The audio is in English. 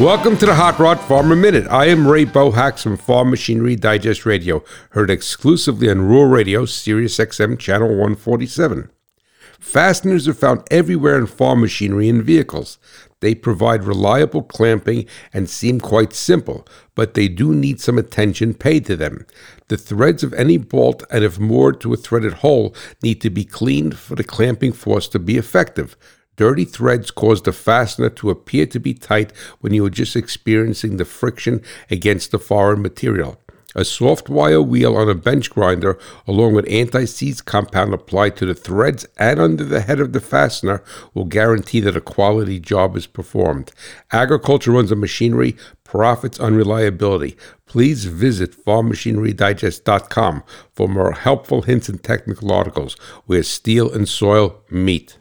Welcome to the Hot Rod Farmer Minute. I am Ray Bohacz from Farm Machinery Digest Radio, heard exclusively on Rural Radio, Sirius XM Channel 147. Fasteners are found everywhere in farm machinery and vehicles. They provide reliable clamping and seem quite simple, but they do need some attention paid to them. The threads of any bolt and if moored to a threaded hole need to be cleaned for the clamping force to be effective. Dirty threads cause the fastener to appear to be tight when you are just experiencing the friction against the foreign material. A soft wire wheel on a bench grinder, along with anti seize compound applied to the threads and under the head of the fastener, will guarantee that a quality job is performed. Agriculture runs on machinery, profits on reliability. Please visit farmmachinerydigest.com for more helpful hints and technical articles where steel and soil meet.